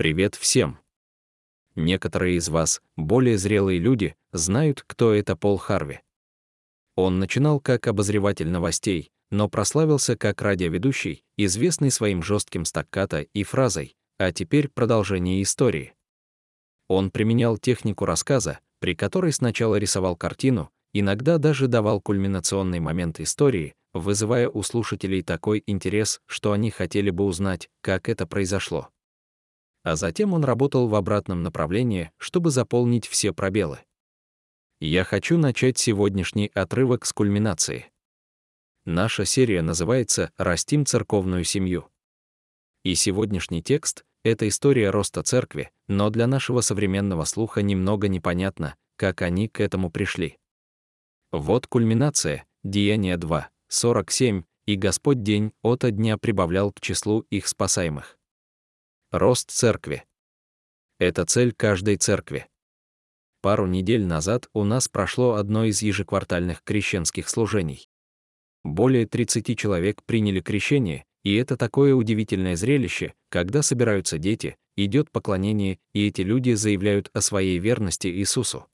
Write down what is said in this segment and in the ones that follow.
Привет всем! Некоторые из вас, более зрелые люди, знают, кто это Пол Харви. Он начинал как обозреватель новостей, но прославился как радиоведущий, известный своим жестким стаккато и фразой «а теперь продолжение истории». Он применял технику рассказа, при которой сначала рисовал картину, иногда даже давал кульминационный момент истории, вызывая у слушателей такой интерес, что они хотели бы узнать, как это произошло. А затем он работал в обратном направлении, чтобы заполнить все пробелы. Я хочу начать сегодняшний отрывок с кульминации. Наша серия называется «Растим церковную семью». И сегодняшний текст — это история роста церкви, но для нашего современного слуха немного непонятно, как они к этому пришли. Вот кульминация, Деяние 2, 47, и Господь день ото дня прибавлял к числу их спасаемых. Рост церкви. Это цель каждой церкви. Пару недель назад у нас прошло одно из ежеквартальных крещенских служений. Более 30 человек приняли крещение, и это такое удивительное зрелище, когда собираются дети, идет поклонение, и эти люди заявляют о своей верности Иисусу.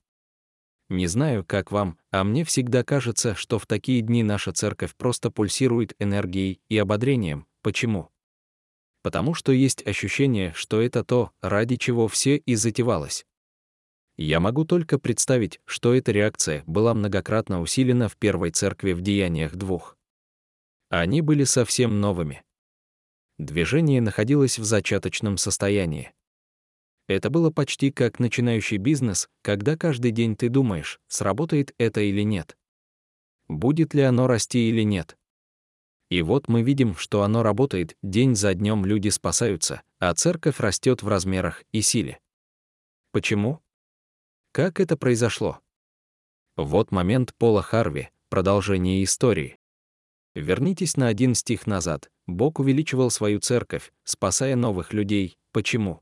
Не знаю, как вам, а мне всегда кажется, что в такие дни наша церковь просто пульсирует энергией и ободрением. Почему? Потому что есть ощущение, что это то, ради чего все и затевалось. Я могу только представить, что эта реакция была многократно усилена в первой церкви в Деяниях двух. Они были совсем новыми. Движение находилось в зачаточном состоянии. Это было почти как начинающий бизнес, когда каждый день ты думаешь, сработает это или нет. Будет ли оно расти или нет. И вот мы видим, что оно работает, день за днем люди спасаются, а церковь растет в размерах и силе. Почему? Как это произошло? Вот момент Пола Харви, продолжение истории. Вернитесь на один стих назад. Бог увеличивал свою церковь, спасая новых людей. Почему?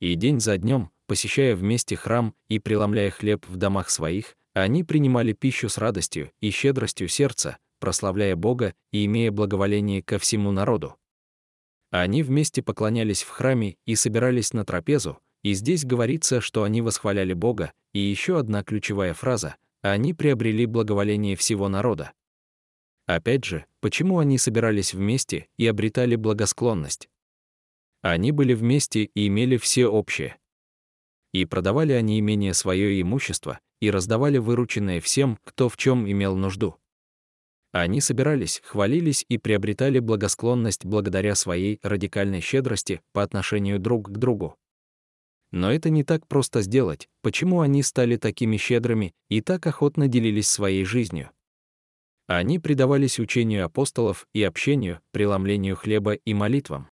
И день за днем, посещая вместе храм и преломляя хлеб в домах своих, они принимали пищу с радостью и щедростью сердца, прославляя Бога и имея благоволение ко всему народу. Они вместе поклонялись в храме и собирались на трапезу, и здесь говорится, что они восхваляли Бога, и еще одна ключевая фраза — они приобрели благоволение всего народа. Опять же, почему они собирались вместе и обретали благосклонность? Они были вместе и имели все общее. И продавали они имение свое имущество, и раздавали вырученное всем, кто в чем имел нужду. Они собирались, хвалились и приобретали благосклонность благодаря своей радикальной щедрости по отношению друг к другу. Но это не так просто сделать, почему они стали такими щедрыми и так охотно делились своей жизнью. Они предавались учению апостолов и общению, преломлению хлеба и молитвам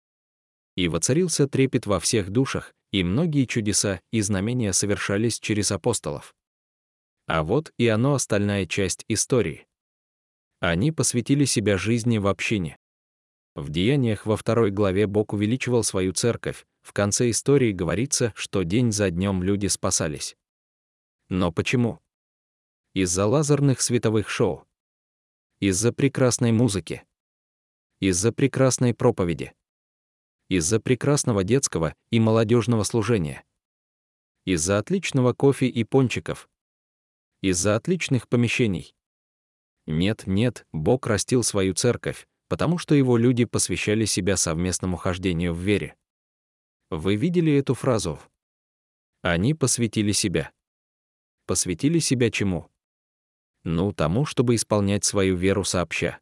и воцарился трепет во всех душах, и многие чудеса и знамения совершались через апостолов. А вот и оно остальная часть истории. Они посвятили себя жизни в общине. В Деяниях во второй главе Бог увеличивал свою церковь, в конце истории говорится, что день за днем люди спасались. Но почему? Из-за лазерных световых шоу. Из-за прекрасной музыки. Из-за прекрасной проповеди из-за прекрасного детского и молодежного служения, из-за отличного кофе и пончиков, из-за отличных помещений. Нет, нет, Бог растил свою церковь, потому что его люди посвящали себя совместному хождению в вере. Вы видели эту фразу? Они посвятили себя. Посвятили себя чему? Ну, тому, чтобы исполнять свою веру сообща.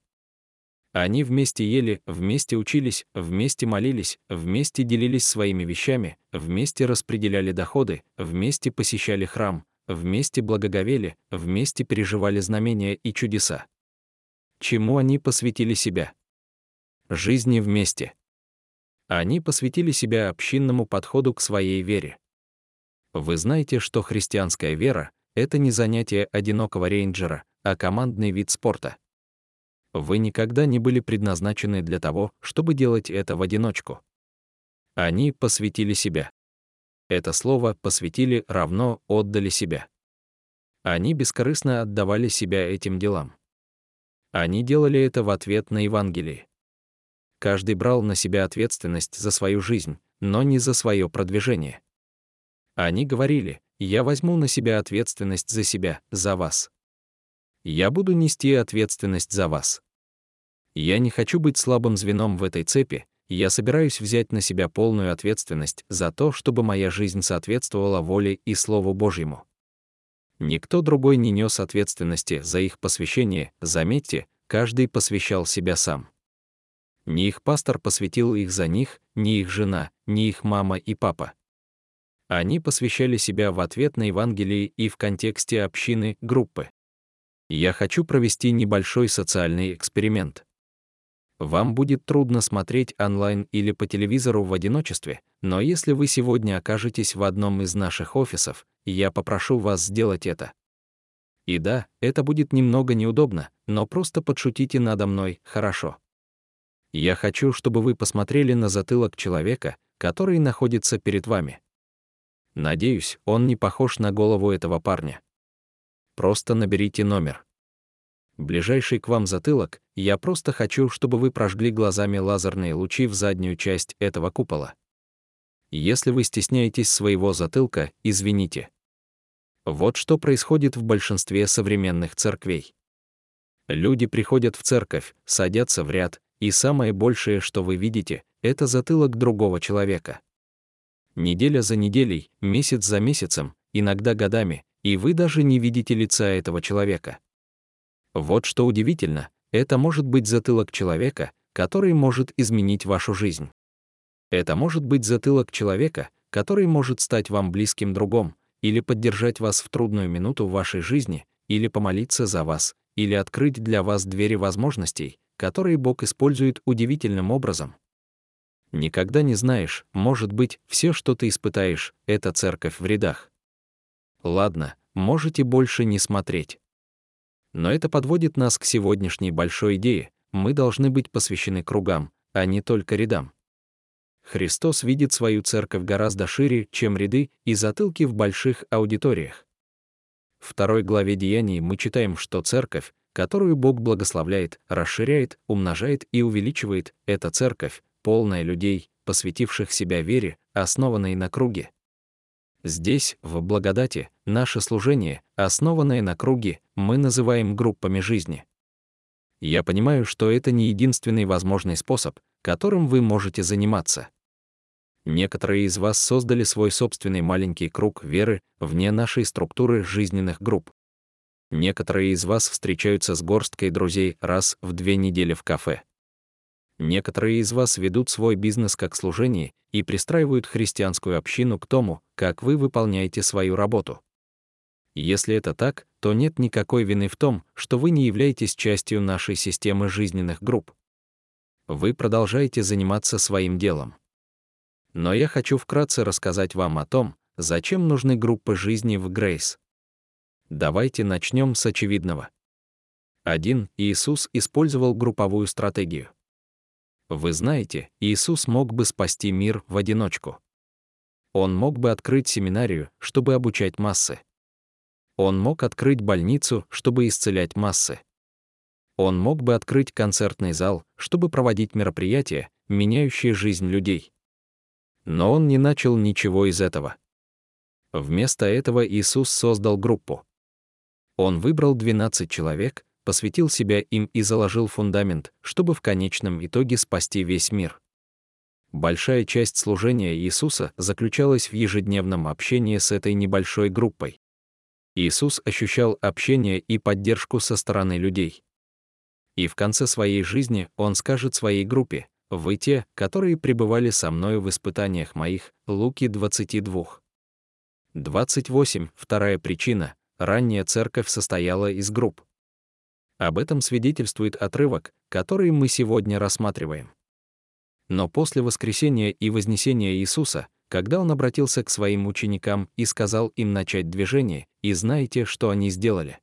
Они вместе ели, вместе учились, вместе молились, вместе делились своими вещами, вместе распределяли доходы, вместе посещали храм, вместе благоговели, вместе переживали знамения и чудеса. Чему они посвятили себя? Жизни вместе. Они посвятили себя общинному подходу к своей вере. Вы знаете, что христианская вера — это не занятие одинокого рейнджера, а командный вид спорта. Вы никогда не были предназначены для того, чтобы делать это в одиночку. Они посвятили себя. Это слово «посвятили» равно «отдали себя». Они бескорыстно отдавали себя этим делам. Они делали это в ответ на Евангелие. Каждый брал на себя ответственность за свою жизнь, но не за свое продвижение. Они говорили, я возьму на себя ответственность за себя, за вас. Я буду нести ответственность за вас. Я не хочу быть слабым звеном в этой цепи, я собираюсь взять на себя полную ответственность за то, чтобы моя жизнь соответствовала воле и Слову Божьему. Никто другой не нес ответственности за их посвящение, заметьте, каждый посвящал себя сам. Ни их пастор посвятил их за них, ни их жена, ни их мама и папа. Они посвящали себя в ответ на Евангелие и в контексте общины, группы. Я хочу провести небольшой социальный эксперимент. Вам будет трудно смотреть онлайн или по телевизору в одиночестве, но если вы сегодня окажетесь в одном из наших офисов, я попрошу вас сделать это. И да, это будет немного неудобно, но просто подшутите надо мной, хорошо. Я хочу, чтобы вы посмотрели на затылок человека, который находится перед вами. Надеюсь, он не похож на голову этого парня. Просто наберите номер ближайший к вам затылок, я просто хочу, чтобы вы прожгли глазами лазерные лучи в заднюю часть этого купола. Если вы стесняетесь своего затылка, извините. Вот что происходит в большинстве современных церквей. Люди приходят в церковь, садятся в ряд, и самое большее, что вы видите, это затылок другого человека. Неделя за неделей, месяц за месяцем, иногда годами, и вы даже не видите лица этого человека. Вот что удивительно, это может быть затылок человека, который может изменить вашу жизнь. Это может быть затылок человека, который может стать вам близким другом, или поддержать вас в трудную минуту в вашей жизни, или помолиться за вас, или открыть для вас двери возможностей, которые Бог использует удивительным образом. Никогда не знаешь, может быть, все, что ты испытаешь, это церковь в рядах. Ладно, можете больше не смотреть. Но это подводит нас к сегодняшней большой идее. Мы должны быть посвящены кругам, а не только рядам. Христос видит свою церковь гораздо шире, чем ряды и затылки в больших аудиториях. В второй главе Деяний мы читаем, что церковь, которую Бог благословляет, расширяет, умножает и увеличивает, это церковь, полная людей, посвятивших себя вере, основанной на круге. Здесь, в благодати, наше служение, основанное на круге, мы называем группами жизни. Я понимаю, что это не единственный возможный способ, которым вы можете заниматься. Некоторые из вас создали свой собственный маленький круг веры вне нашей структуры жизненных групп. Некоторые из вас встречаются с горсткой друзей раз в две недели в кафе. Некоторые из вас ведут свой бизнес как служение и пристраивают христианскую общину к тому, как вы выполняете свою работу. Если это так, то нет никакой вины в том, что вы не являетесь частью нашей системы жизненных групп. Вы продолжаете заниматься своим делом. Но я хочу вкратце рассказать вам о том, зачем нужны группы жизни в Грейс. Давайте начнем с очевидного. Один Иисус использовал групповую стратегию. Вы знаете, Иисус мог бы спасти мир в одиночку. Он мог бы открыть семинарию, чтобы обучать массы. Он мог открыть больницу, чтобы исцелять массы. Он мог бы открыть концертный зал, чтобы проводить мероприятия, меняющие жизнь людей. Но он не начал ничего из этого. Вместо этого Иисус создал группу. Он выбрал 12 человек, посвятил себя им и заложил фундамент, чтобы в конечном итоге спасти весь мир. Большая часть служения Иисуса заключалась в ежедневном общении с этой небольшой группой. Иисус ощущал общение и поддержку со стороны людей. И в конце своей жизни Он скажет своей группе, «Вы те, которые пребывали со мною в испытаниях моих» Луки 22. 28. Вторая причина. Ранняя церковь состояла из групп. Об этом свидетельствует отрывок, который мы сегодня рассматриваем. Но после воскресения и вознесения Иисуса, когда он обратился к своим ученикам и сказал им начать движение, и знаете, что они сделали?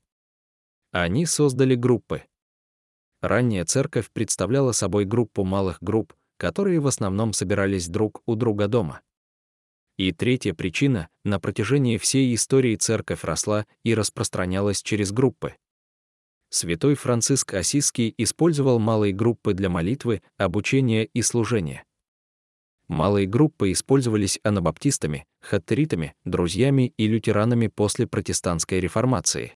Они создали группы. Ранняя церковь представляла собой группу малых групп, которые в основном собирались друг у друга дома. И третья причина — на протяжении всей истории церковь росла и распространялась через группы святой Франциск Осиский использовал малые группы для молитвы, обучения и служения. малые группы использовались анабаптистами, хаттеритами, друзьями и лютеранами после протестантской реформации.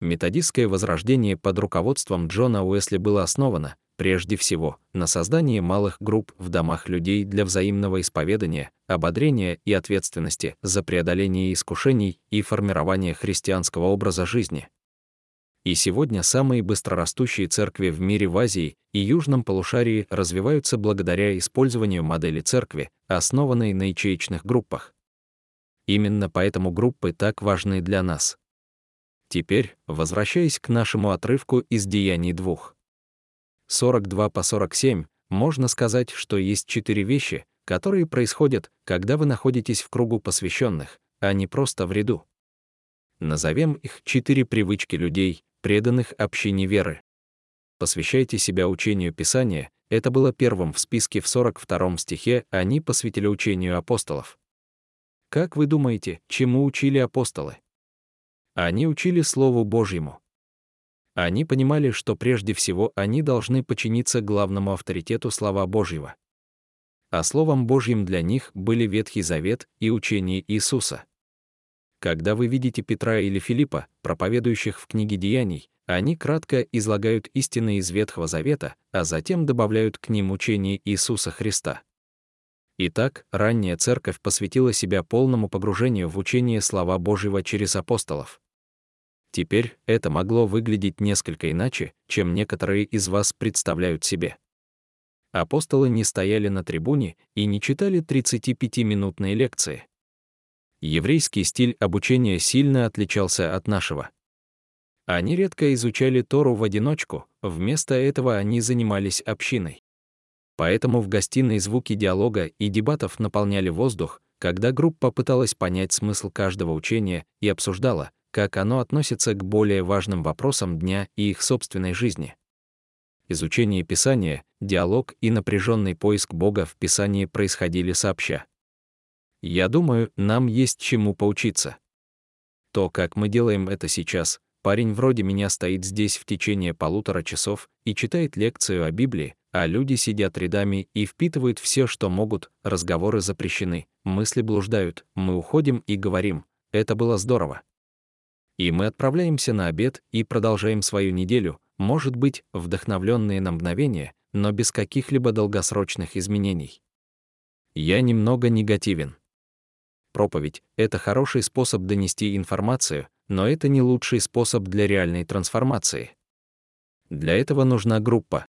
Методистское возрождение под руководством Джона Уэсли было основано, прежде всего, на создании малых групп в домах людей для взаимного исповедания, ободрения и ответственности за преодоление искушений и формирование христианского образа жизни. И сегодня самые быстрорастущие церкви в мире в Азии и Южном полушарии развиваются благодаря использованию модели церкви, основанной на ячеечных группах. Именно поэтому группы так важны для нас. Теперь, возвращаясь к нашему отрывку из «Деяний двух». 42 по 47, можно сказать, что есть четыре вещи, которые происходят, когда вы находитесь в кругу посвященных, а не просто в ряду. Назовем их четыре привычки людей, преданных общине веры. Посвящайте себя учению Писания, это было первым в списке в 42 стихе, они посвятили учению апостолов. Как вы думаете, чему учили апостолы? Они учили Слову Божьему. Они понимали, что прежде всего они должны подчиниться главному авторитету слова Божьего. А Словом Божьим для них были Ветхий Завет и учение Иисуса. Когда вы видите Петра или Филиппа, проповедующих в книге Деяний, они кратко излагают истины из Ветхого Завета, а затем добавляют к ним учение Иисуса Христа. Итак, ранняя церковь посвятила себя полному погружению в учение слова Божьего через апостолов. Теперь это могло выглядеть несколько иначе, чем некоторые из вас представляют себе. Апостолы не стояли на трибуне и не читали 35-минутные лекции. Еврейский стиль обучения сильно отличался от нашего. Они редко изучали Тору в одиночку, вместо этого они занимались общиной. Поэтому в гостиной звуки диалога и дебатов наполняли воздух, когда группа пыталась понять смысл каждого учения и обсуждала, как оно относится к более важным вопросам дня и их собственной жизни. Изучение Писания, диалог и напряженный поиск Бога в Писании происходили сообща. Я думаю, нам есть чему поучиться. То, как мы делаем это сейчас, парень вроде меня стоит здесь в течение полутора часов и читает лекцию о Библии, а люди сидят рядами и впитывают все, что могут, разговоры запрещены, мысли блуждают, мы уходим и говорим, это было здорово. И мы отправляемся на обед и продолжаем свою неделю, может быть, вдохновленные на мгновение, но без каких-либо долгосрочных изменений. Я немного негативен. Проповедь — это хороший способ донести информацию, но это не лучший способ для реальной трансформации. Для этого нужна группа.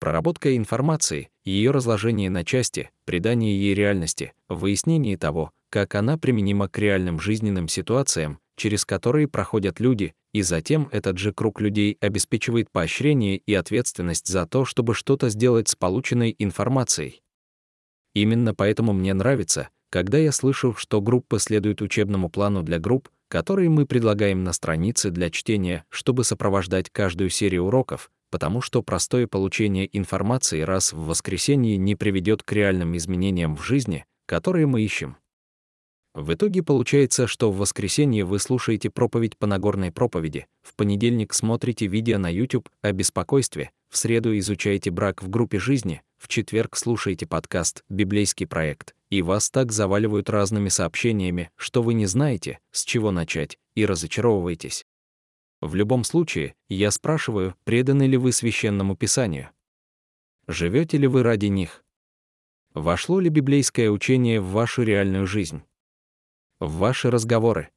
Проработка информации, ее разложение на части, придание ей реальности, выяснение того, как она применима к реальным жизненным ситуациям, через которые проходят люди, и затем этот же круг людей обеспечивает поощрение и ответственность за то, чтобы что-то сделать с полученной информацией. Именно поэтому мне нравится, когда я слышу, что группы следуют учебному плану для групп, которые мы предлагаем на странице для чтения, чтобы сопровождать каждую серию уроков, потому что простое получение информации раз в воскресенье не приведет к реальным изменениям в жизни, которые мы ищем. В итоге получается, что в воскресенье вы слушаете проповедь по Нагорной проповеди, в понедельник смотрите видео на YouTube о беспокойстве, в среду изучаете брак в группе жизни, в четверг слушаете подкаст «Библейский проект», и вас так заваливают разными сообщениями, что вы не знаете, с чего начать, и разочаровываетесь. В любом случае, я спрашиваю, преданы ли вы священному писанию? Живете ли вы ради них? Вошло ли библейское учение в вашу реальную жизнь? в ваши разговоры,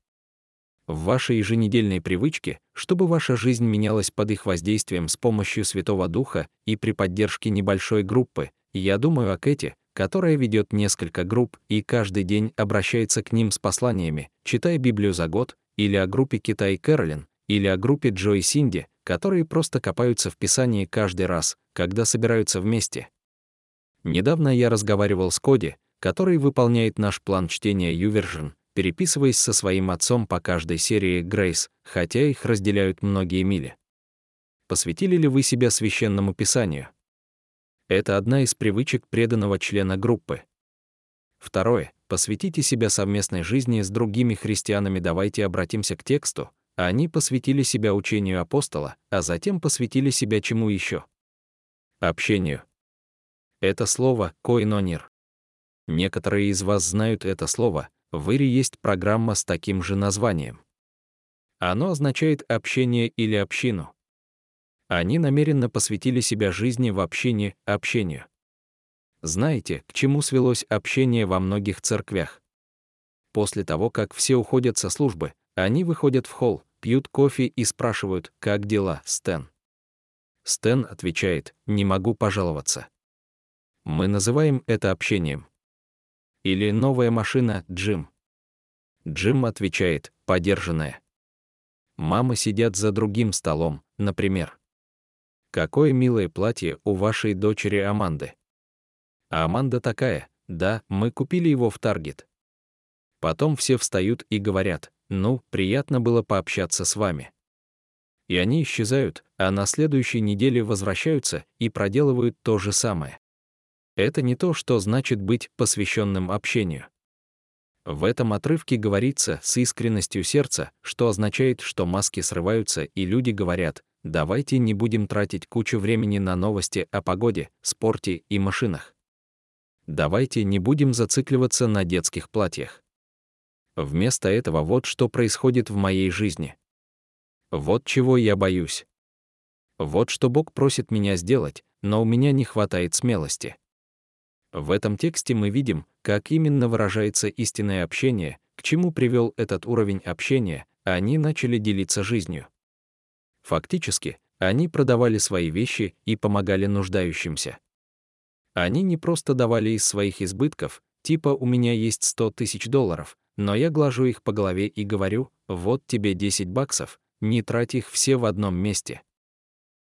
в ваши еженедельные привычки, чтобы ваша жизнь менялась под их воздействием с помощью Святого Духа и при поддержке небольшой группы. Я думаю о Кэти, которая ведет несколько групп и каждый день обращается к ним с посланиями, читая Библию за год, или о группе Китай Кэролин, или о группе Джо и Синди, которые просто копаются в Писании каждый раз, когда собираются вместе. Недавно я разговаривал с Коди, который выполняет наш план чтения Ювержин, переписываясь со своим отцом по каждой серии Грейс, хотя их разделяют многие мили. Посвятили ли вы себя священному писанию? Это одна из привычек преданного члена группы. Второе. Посвятите себя совместной жизни с другими христианами. Давайте обратимся к тексту. Они посвятили себя учению апостола, а затем посвятили себя чему еще? Общению. Это слово «коинонир». Некоторые из вас знают это слово, в Ире есть программа с таким же названием. Оно означает общение или общину. Они намеренно посвятили себя жизни в общине, общению. Знаете, к чему свелось общение во многих церквях? После того, как все уходят со службы, они выходят в холл, пьют кофе и спрашивают, как дела, Стэн. Стэн отвечает, не могу пожаловаться. Мы называем это общением. Или новая машина, Джим. Джим отвечает, подержанная. Мамы сидят за другим столом, например. Какое милое платье у вашей дочери Аманды. А Аманда такая, да, мы купили его в Таргет. Потом все встают и говорят, ну, приятно было пообщаться с вами. И они исчезают, а на следующей неделе возвращаются и проделывают то же самое. Это не то, что значит быть посвященным общению. В этом отрывке говорится с искренностью сердца, что означает, что маски срываются и люди говорят, давайте не будем тратить кучу времени на новости о погоде, спорте и машинах. Давайте не будем зацикливаться на детских платьях. Вместо этого вот что происходит в моей жизни. Вот чего я боюсь. Вот что Бог просит меня сделать, но у меня не хватает смелости. В этом тексте мы видим, как именно выражается истинное общение, к чему привел этот уровень общения, они начали делиться жизнью. Фактически, они продавали свои вещи и помогали нуждающимся. Они не просто давали из своих избытков, типа «у меня есть 100 тысяч долларов», но я глажу их по голове и говорю «вот тебе 10 баксов, не трать их все в одном месте».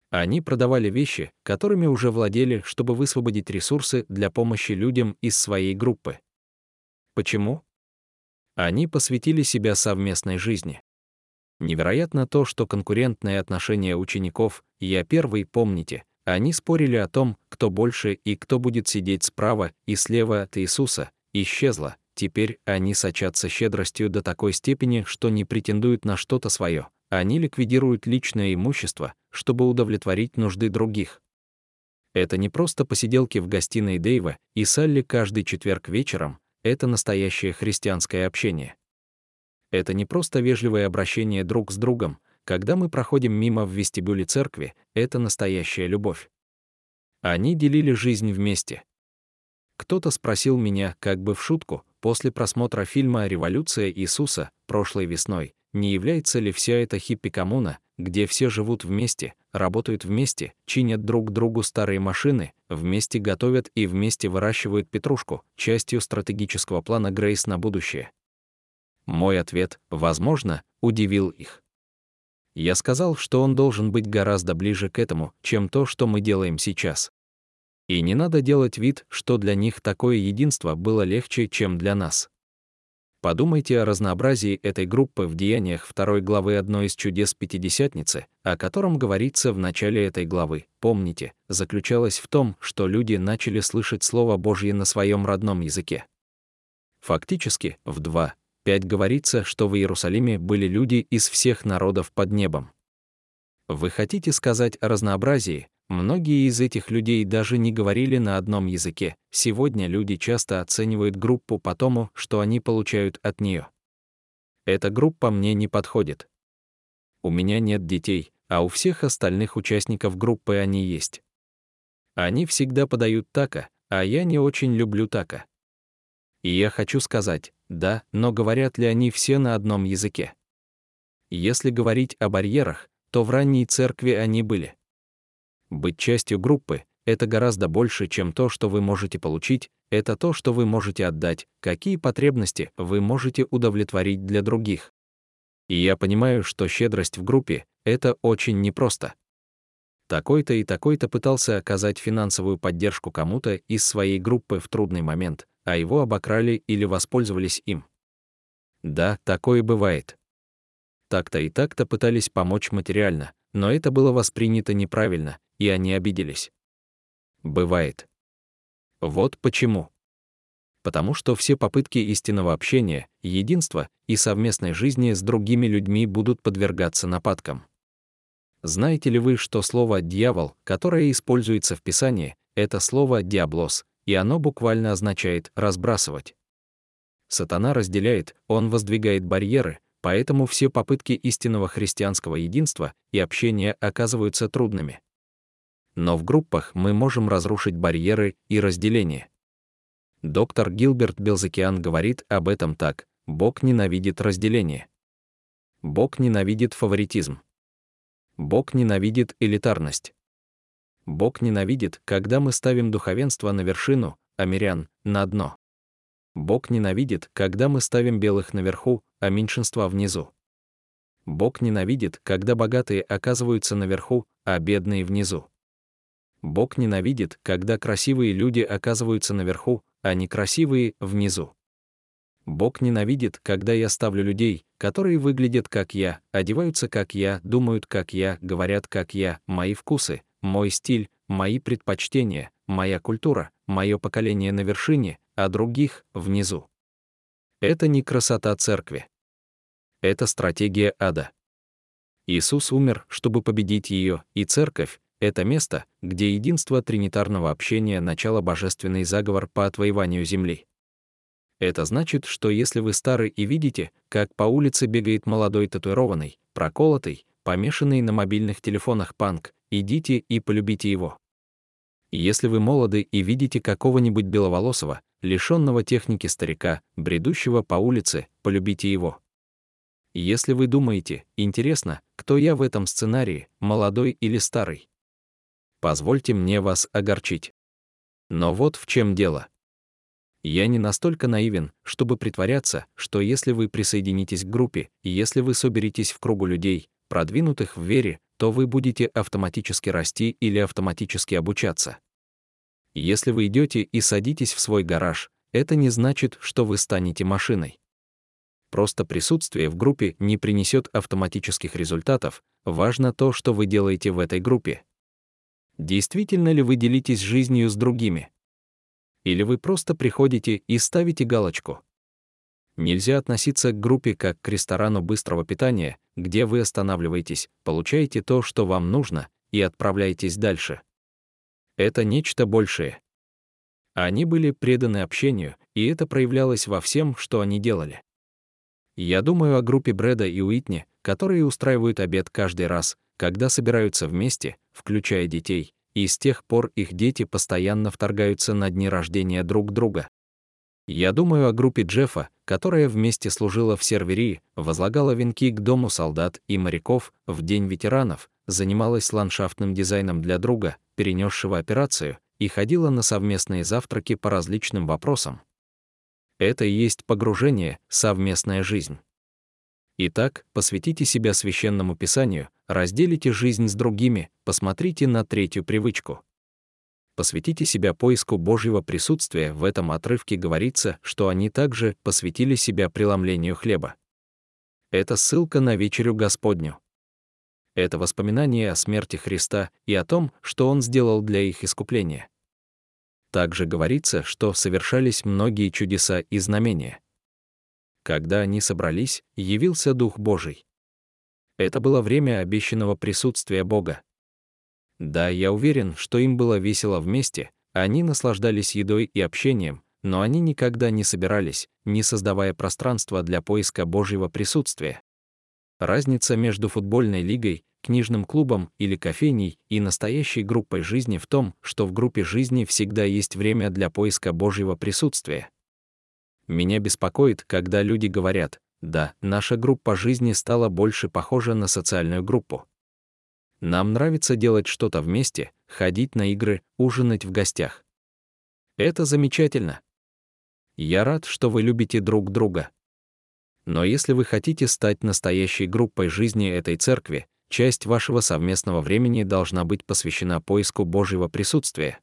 Они продавали вещи, которыми уже владели, чтобы высвободить ресурсы для помощи людям из своей группы. Почему? Они посвятили себя совместной жизни. Невероятно то, что конкурентные отношения учеников «я первый, помните», они спорили о том, кто больше и кто будет сидеть справа и слева от Иисуса, исчезло. Теперь они сочатся щедростью до такой степени, что не претендуют на что-то свое. Они ликвидируют личное имущество, чтобы удовлетворить нужды других. Это не просто посиделки в гостиной Дэйва и Салли каждый четверг вечером, это настоящее христианское общение. Это не просто вежливое обращение друг с другом, когда мы проходим мимо в вестибюле церкви, это настоящая любовь. Они делили жизнь вместе. Кто-то спросил меня, как бы в шутку, после просмотра фильма «Революция Иисуса» прошлой весной, не является ли вся эта хиппи-коммуна, где все живут вместе, работают вместе, чинят друг другу старые машины, вместе готовят и вместе выращивают петрушку, частью стратегического плана Грейс на будущее? Мой ответ, возможно, удивил их. Я сказал, что он должен быть гораздо ближе к этому, чем то, что мы делаем сейчас. И не надо делать вид, что для них такое единство было легче, чем для нас. Подумайте о разнообразии этой группы в деяниях второй главы одной из чудес Пятидесятницы, о котором говорится в начале этой главы. Помните, заключалось в том, что люди начали слышать Слово Божье на своем родном языке. Фактически, в 2.5 говорится, что в Иерусалиме были люди из всех народов под небом. Вы хотите сказать о разнообразии, Многие из этих людей даже не говорили на одном языке. Сегодня люди часто оценивают группу по тому, что они получают от нее. Эта группа мне не подходит. У меня нет детей, а у всех остальных участников группы они есть. Они всегда подают така, а я не очень люблю така. И я хочу сказать, да, но говорят ли они все на одном языке? Если говорить о барьерах, то в ранней церкви они были. Быть частью группы — это гораздо больше, чем то, что вы можете получить, это то, что вы можете отдать, какие потребности вы можете удовлетворить для других. И я понимаю, что щедрость в группе — это очень непросто. Такой-то и такой-то пытался оказать финансовую поддержку кому-то из своей группы в трудный момент, а его обокрали или воспользовались им. Да, такое бывает. Так-то и так-то пытались помочь материально, но это было воспринято неправильно, и они обиделись. Бывает. Вот почему. Потому что все попытки истинного общения, единства и совместной жизни с другими людьми будут подвергаться нападкам. Знаете ли вы, что слово «дьявол», которое используется в Писании, это слово «диаблос», и оно буквально означает «разбрасывать». Сатана разделяет, он воздвигает барьеры, поэтому все попытки истинного христианского единства и общения оказываются трудными. Но в группах мы можем разрушить барьеры и разделение. Доктор Гилберт Белзакиан говорит об этом так, Бог ненавидит разделение. Бог ненавидит фаворитизм. Бог ненавидит элитарность. Бог ненавидит, когда мы ставим духовенство на вершину, а мирян — на дно. Бог ненавидит, когда мы ставим белых наверху, а меньшинства внизу. Бог ненавидит, когда богатые оказываются наверху, а бедные внизу. Бог ненавидит, когда красивые люди оказываются наверху, а некрасивые — внизу. Бог ненавидит, когда я ставлю людей, которые выглядят как я, одеваются как я, думают как я, говорят как я, мои вкусы, мой стиль, мои предпочтения, моя культура, мое поколение на вершине, а других — внизу. Это не красота церкви. Это стратегия ада. Иисус умер, чтобы победить ее, и церковь — это место, где единство тринитарного общения — начало божественный заговор по отвоеванию земли. Это значит, что если вы стары и видите, как по улице бегает молодой татуированный, проколотый, помешанный на мобильных телефонах панк, идите и полюбите его. Если вы молоды и видите какого-нибудь беловолосого, лишенного техники старика, бредущего по улице, полюбите его. Если вы думаете, интересно, кто я в этом сценарии, молодой или старый? Позвольте мне вас огорчить. Но вот в чем дело. Я не настолько наивен, чтобы притворяться, что если вы присоединитесь к группе, если вы соберетесь в кругу людей, продвинутых в вере, то вы будете автоматически расти или автоматически обучаться. Если вы идете и садитесь в свой гараж, это не значит, что вы станете машиной. Просто присутствие в группе не принесет автоматических результатов, важно то, что вы делаете в этой группе. Действительно ли вы делитесь жизнью с другими? Или вы просто приходите и ставите галочку. Нельзя относиться к группе как к ресторану быстрого питания, где вы останавливаетесь, получаете то, что вам нужно, и отправляетесь дальше. Это нечто большее. Они были преданы общению, и это проявлялось во всем, что они делали. Я думаю о группе Брэда и Уитни, которые устраивают обед каждый раз, когда собираются вместе, включая детей, и с тех пор их дети постоянно вторгаются на дни рождения друг друга. Я думаю о группе Джеффа, которая вместе служила в серверии, возлагала венки к дому солдат и моряков в День ветеранов, занималась ландшафтным дизайном для друга, перенесшего операцию, и ходила на совместные завтраки по различным вопросам. Это и есть погружение, совместная жизнь. Итак, посвятите себя священному писанию, разделите жизнь с другими, посмотрите на третью привычку. Посвятите себя поиску Божьего присутствия. В этом отрывке говорится, что они также посвятили себя преломлению хлеба. Это ссылка на вечерю Господню. Это воспоминание о смерти Христа и о том, что Он сделал для их искупления. Также говорится, что совершались многие чудеса и знамения. Когда они собрались, явился Дух Божий. Это было время обещанного присутствия Бога. Да, я уверен, что им было весело вместе, они наслаждались едой и общением, но они никогда не собирались, не создавая пространства для поиска Божьего присутствия. Разница между футбольной лигой, книжным клубом или кофейней и настоящей группой жизни в том, что в группе жизни всегда есть время для поиска Божьего присутствия. Меня беспокоит, когда люди говорят, да, наша группа жизни стала больше похожа на социальную группу. Нам нравится делать что-то вместе, ходить на игры, ужинать в гостях. Это замечательно. Я рад, что вы любите друг друга. Но если вы хотите стать настоящей группой жизни этой церкви, часть вашего совместного времени должна быть посвящена поиску Божьего присутствия.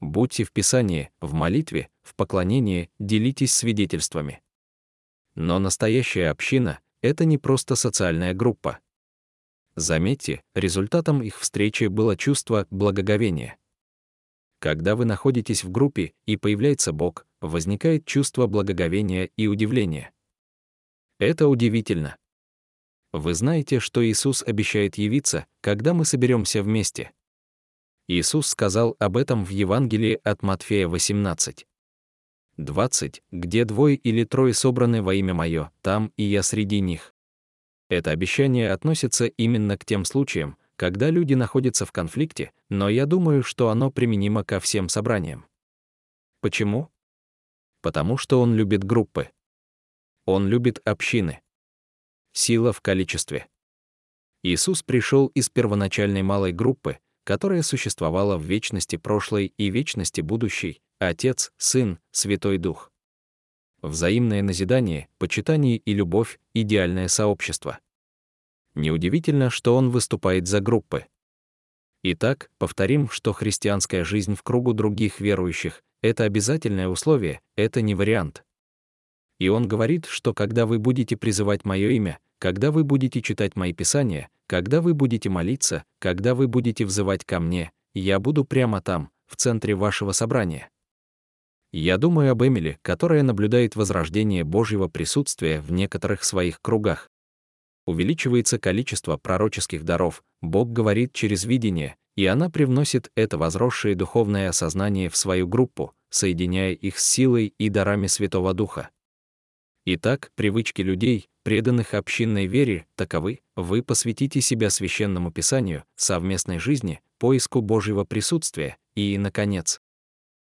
Будьте в Писании, в молитве, в поклонении, делитесь свидетельствами. Но настоящая община — это не просто социальная группа. Заметьте, результатом их встречи было чувство благоговения. Когда вы находитесь в группе и появляется Бог, возникает чувство благоговения и удивления. Это удивительно. Вы знаете, что Иисус обещает явиться, когда мы соберемся вместе. Иисус сказал об этом в Евангелии от Матфея 18. 20, где двое или трое собраны во имя Мое, там и я среди них. Это обещание относится именно к тем случаям, когда люди находятся в конфликте, но я думаю, что оно применимо ко всем собраниям. Почему? Потому что он любит группы. Он любит общины. Сила в количестве. Иисус пришел из первоначальной малой группы, которая существовала в вечности прошлой и вечности будущей, Отец, Сын, Святой Дух. Взаимное назидание, почитание и любовь — идеальное сообщество. Неудивительно, что он выступает за группы. Итак, повторим, что христианская жизнь в кругу других верующих — это обязательное условие, это не вариант. И он говорит, что когда вы будете призывать мое имя, когда вы будете читать мои писания, когда вы будете молиться, когда вы будете взывать ко мне, я буду прямо там, в центре вашего собрания. Я думаю об Эмили, которая наблюдает возрождение Божьего присутствия в некоторых своих кругах. Увеличивается количество пророческих даров, Бог говорит через видение, и она привносит это возросшее духовное осознание в свою группу, соединяя их с силой и дарами Святого Духа. Итак, привычки людей, преданных общинной вере, таковы, вы посвятите себя священному писанию, совместной жизни, поиску Божьего присутствия и, наконец,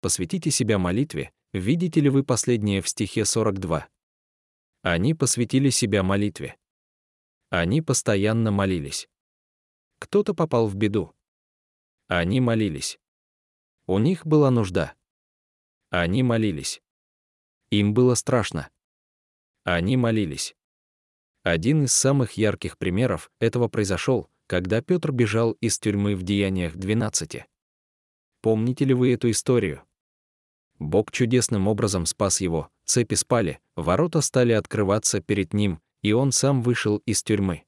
посвятите себя молитве, видите ли вы последнее в стихе 42? Они посвятили себя молитве. Они постоянно молились. Кто-то попал в беду. Они молились. У них была нужда. Они молились. Им было страшно. Они молились. Один из самых ярких примеров этого произошел, когда Петр бежал из тюрьмы в Деяниях 12. Помните ли вы эту историю? Бог чудесным образом спас его, цепи спали, ворота стали открываться перед ним, и он сам вышел из тюрьмы.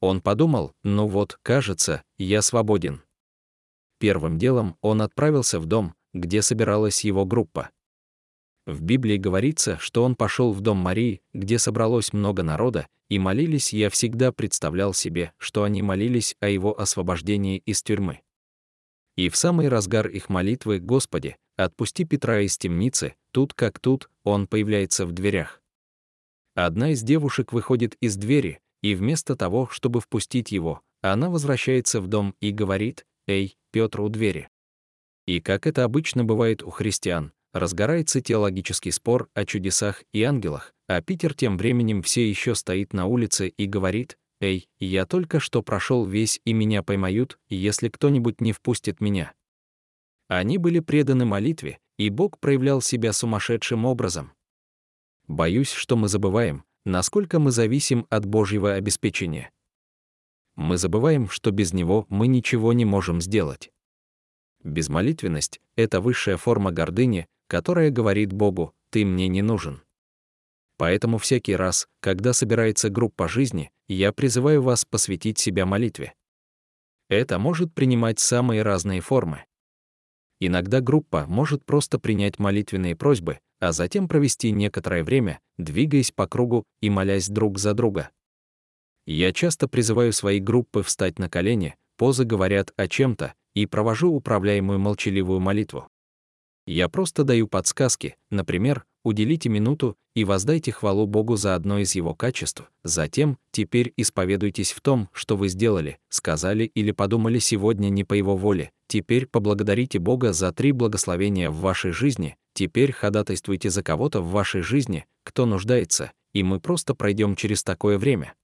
Он подумал, ну вот, кажется, я свободен. Первым делом он отправился в дом, где собиралась его группа. В Библии говорится, что он пошел в дом Марии, где собралось много народа, и молились, я всегда представлял себе, что они молились о его освобождении из тюрьмы. И в самый разгар их молитвы «Господи, отпусти Петра из темницы», тут как тут, он появляется в дверях. Одна из девушек выходит из двери, и вместо того, чтобы впустить его, она возвращается в дом и говорит «Эй, Петр у двери». И как это обычно бывает у христиан, разгорается теологический спор о чудесах и ангелах, а Питер тем временем все еще стоит на улице и говорит «Эй, я только что прошел весь и меня поймают, если кто-нибудь не впустит меня». Они были преданы молитве, и Бог проявлял себя сумасшедшим образом. Боюсь, что мы забываем, насколько мы зависим от Божьего обеспечения. Мы забываем, что без Него мы ничего не можем сделать. Безмолитвенность — это высшая форма гордыни, которая говорит Богу «ты мне не нужен». Поэтому всякий раз, когда собирается группа жизни, я призываю вас посвятить себя молитве. Это может принимать самые разные формы. Иногда группа может просто принять молитвенные просьбы, а затем провести некоторое время, двигаясь по кругу и молясь друг за друга. Я часто призываю свои группы встать на колени, позы говорят о чем-то, и провожу управляемую молчаливую молитву. Я просто даю подсказки, например, уделите минуту и воздайте хвалу Богу за одно из его качеств. Затем, теперь исповедуйтесь в том, что вы сделали, сказали или подумали сегодня не по его воле. Теперь поблагодарите Бога за три благословения в вашей жизни. Теперь ходатайствуйте за кого-то в вашей жизни, кто нуждается, и мы просто пройдем через такое время.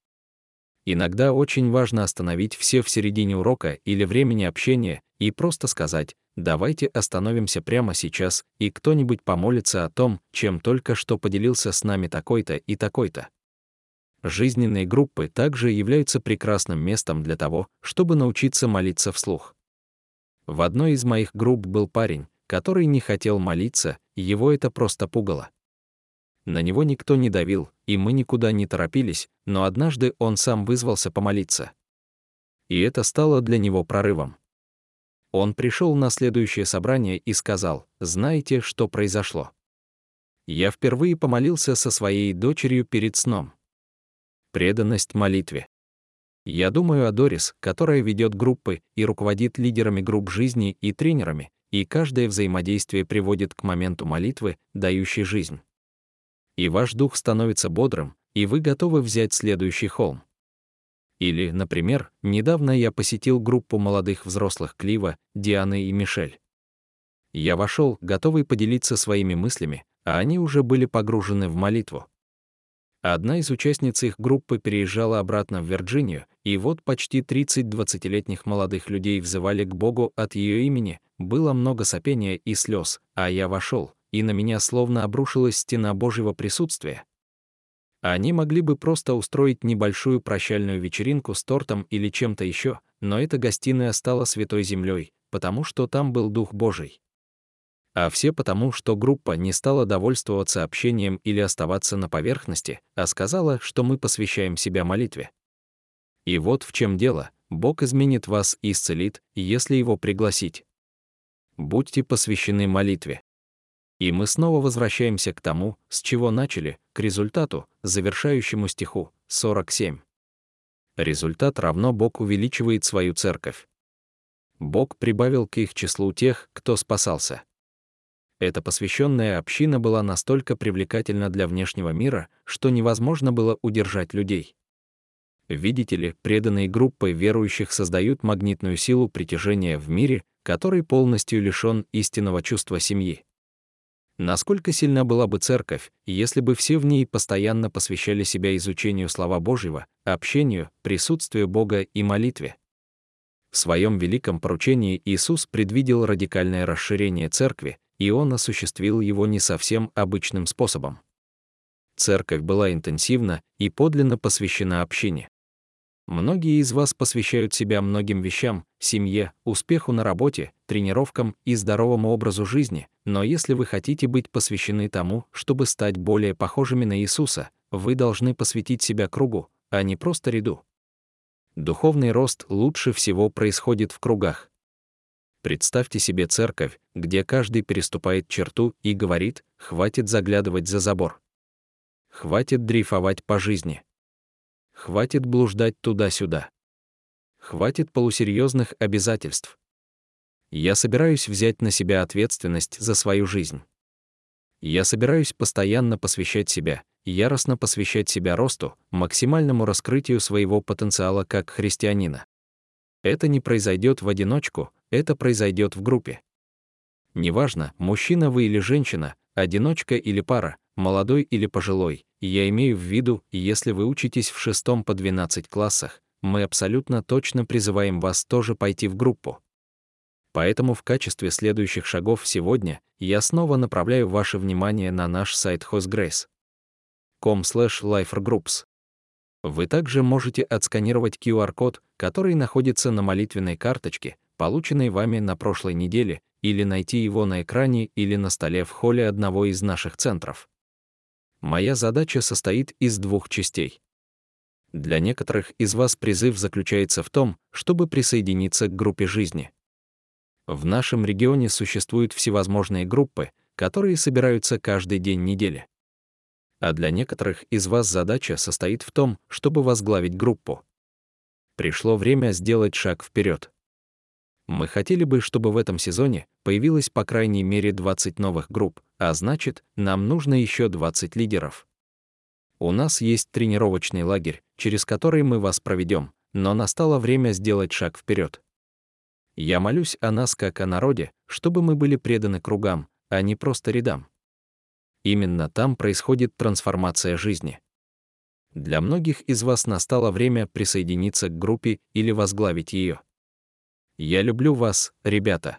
Иногда очень важно остановить все в середине урока или времени общения и просто сказать «давайте остановимся прямо сейчас, и кто-нибудь помолится о том, чем только что поделился с нами такой-то и такой-то». Жизненные группы также являются прекрасным местом для того, чтобы научиться молиться вслух. В одной из моих групп был парень, который не хотел молиться, его это просто пугало. На него никто не давил, и мы никуда не торопились, но однажды он сам вызвался помолиться. И это стало для него прорывом. Он пришел на следующее собрание и сказал, «Знаете, что произошло?» Я впервые помолился со своей дочерью перед сном. Преданность молитве. Я думаю о Дорис, которая ведет группы и руководит лидерами групп жизни и тренерами, и каждое взаимодействие приводит к моменту молитвы, дающей жизнь. И ваш дух становится бодрым, и вы готовы взять следующий холм. Или, например, недавно я посетил группу молодых взрослых Клива, Дианы и Мишель. Я вошел, готовый поделиться своими мыслями, а они уже были погружены в молитву. Одна из участниц их группы переезжала обратно в Вирджинию, и вот почти 30 20-летних молодых людей взывали к Богу от ее имени, было много сопения и слез, а я вошел, и на меня словно обрушилась стена Божьего присутствия. Они могли бы просто устроить небольшую прощальную вечеринку с тортом или чем-то еще, но эта гостиная стала святой землей, потому что там был Дух Божий. А все потому, что группа не стала довольствоваться общением или оставаться на поверхности, а сказала, что мы посвящаем себя молитве. И вот в чем дело, Бог изменит вас и исцелит, если его пригласить. Будьте посвящены молитве. И мы снова возвращаемся к тому, с чего начали, к результату, завершающему стиху 47. Результат равно Бог увеличивает свою церковь. Бог прибавил к их числу тех, кто спасался. Эта посвященная община была настолько привлекательна для внешнего мира, что невозможно было удержать людей. Видите ли, преданные группы верующих создают магнитную силу притяжения в мире, который полностью лишён истинного чувства семьи. Насколько сильна была бы церковь, если бы все в ней постоянно посвящали себя изучению слова Божьего, общению, присутствию Бога и молитве? В своем великом поручении Иисус предвидел радикальное расширение церкви, и он осуществил его не совсем обычным способом. Церковь была интенсивна и подлинно посвящена общине. Многие из вас посвящают себя многим вещам, семье, успеху на работе, тренировкам и здоровому образу жизни, но если вы хотите быть посвящены тому, чтобы стать более похожими на Иисуса, вы должны посвятить себя кругу, а не просто ряду. Духовный рост лучше всего происходит в кругах. Представьте себе церковь, где каждый переступает черту и говорит «хватит заглядывать за забор». Хватит дрейфовать по жизни. Хватит блуждать туда-сюда. Хватит полусерьезных обязательств. Я собираюсь взять на себя ответственность за свою жизнь. Я собираюсь постоянно посвящать себя, яростно посвящать себя росту, максимальному раскрытию своего потенциала как христианина. Это не произойдет в одиночку, это произойдет в группе. Неважно, мужчина вы или женщина, одиночка или пара, молодой или пожилой, я имею в виду, если вы учитесь в шестом по 12 классах, мы абсолютно точно призываем вас тоже пойти в группу. Поэтому в качестве следующих шагов сегодня я снова направляю ваше внимание на наш сайт hostgrace.com lifergroups. Вы также можете отсканировать QR-код, который находится на молитвенной карточке, полученной вами на прошлой неделе, или найти его на экране или на столе в холле одного из наших центров. Моя задача состоит из двух частей. Для некоторых из вас призыв заключается в том, чтобы присоединиться к группе жизни. В нашем регионе существуют всевозможные группы, которые собираются каждый день недели. А для некоторых из вас задача состоит в том, чтобы возглавить группу. Пришло время сделать шаг вперед. Мы хотели бы, чтобы в этом сезоне появилось по крайней мере 20 новых групп, а значит, нам нужно еще 20 лидеров. У нас есть тренировочный лагерь, через который мы вас проведем, но настало время сделать шаг вперед. Я молюсь о нас как о народе, чтобы мы были преданы кругам, а не просто рядам. Именно там происходит трансформация жизни. Для многих из вас настало время присоединиться к группе или возглавить ее. Я люблю вас, ребята.